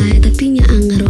saya tapi nya anggar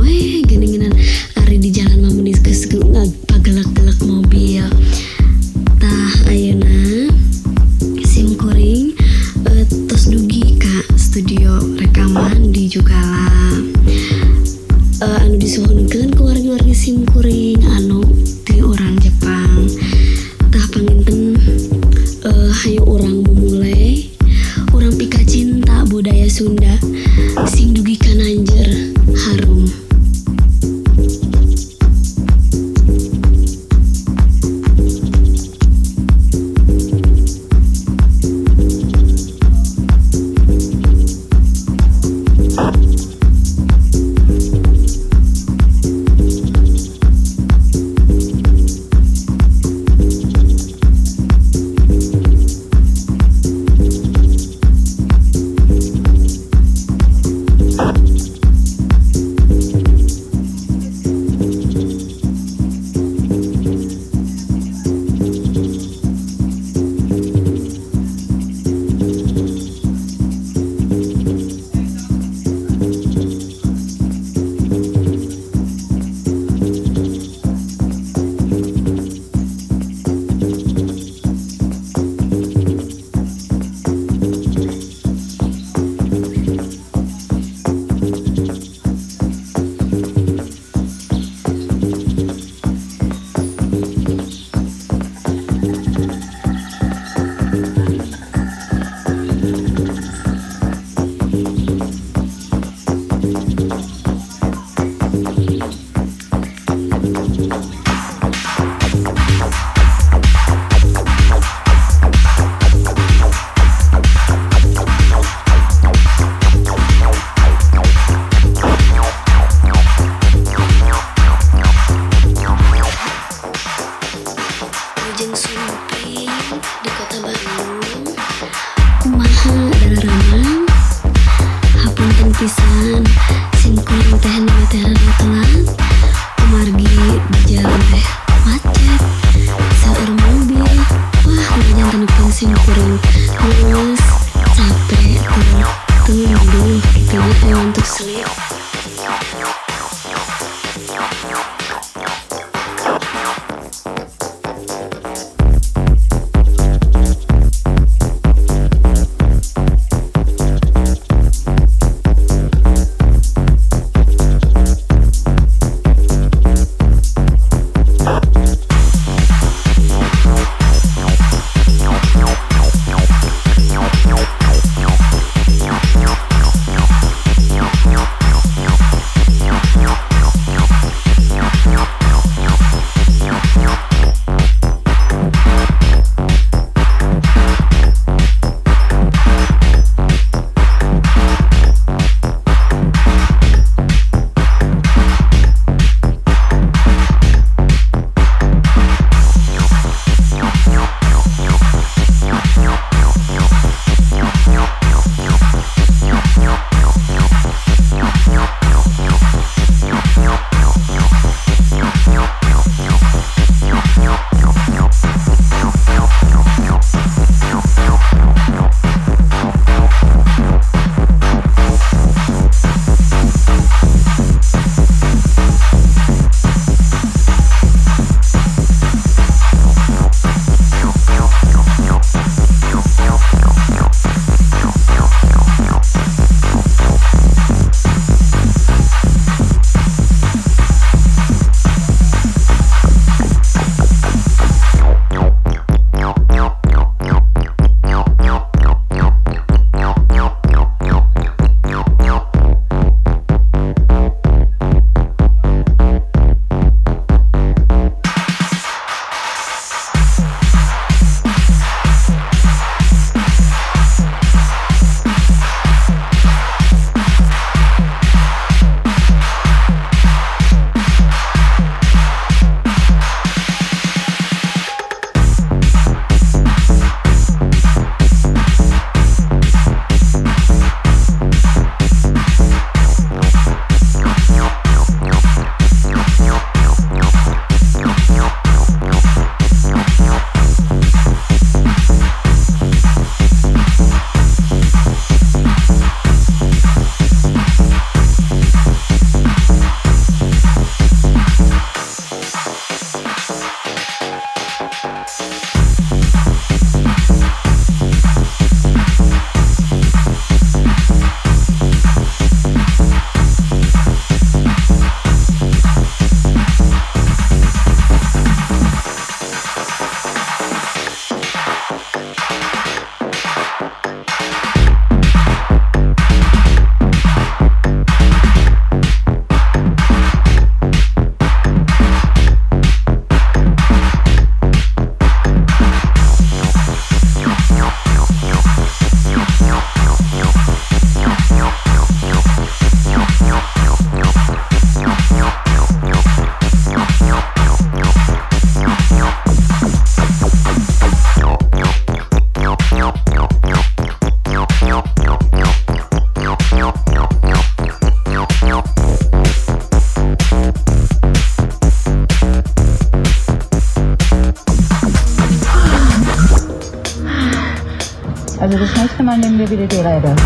be to do later.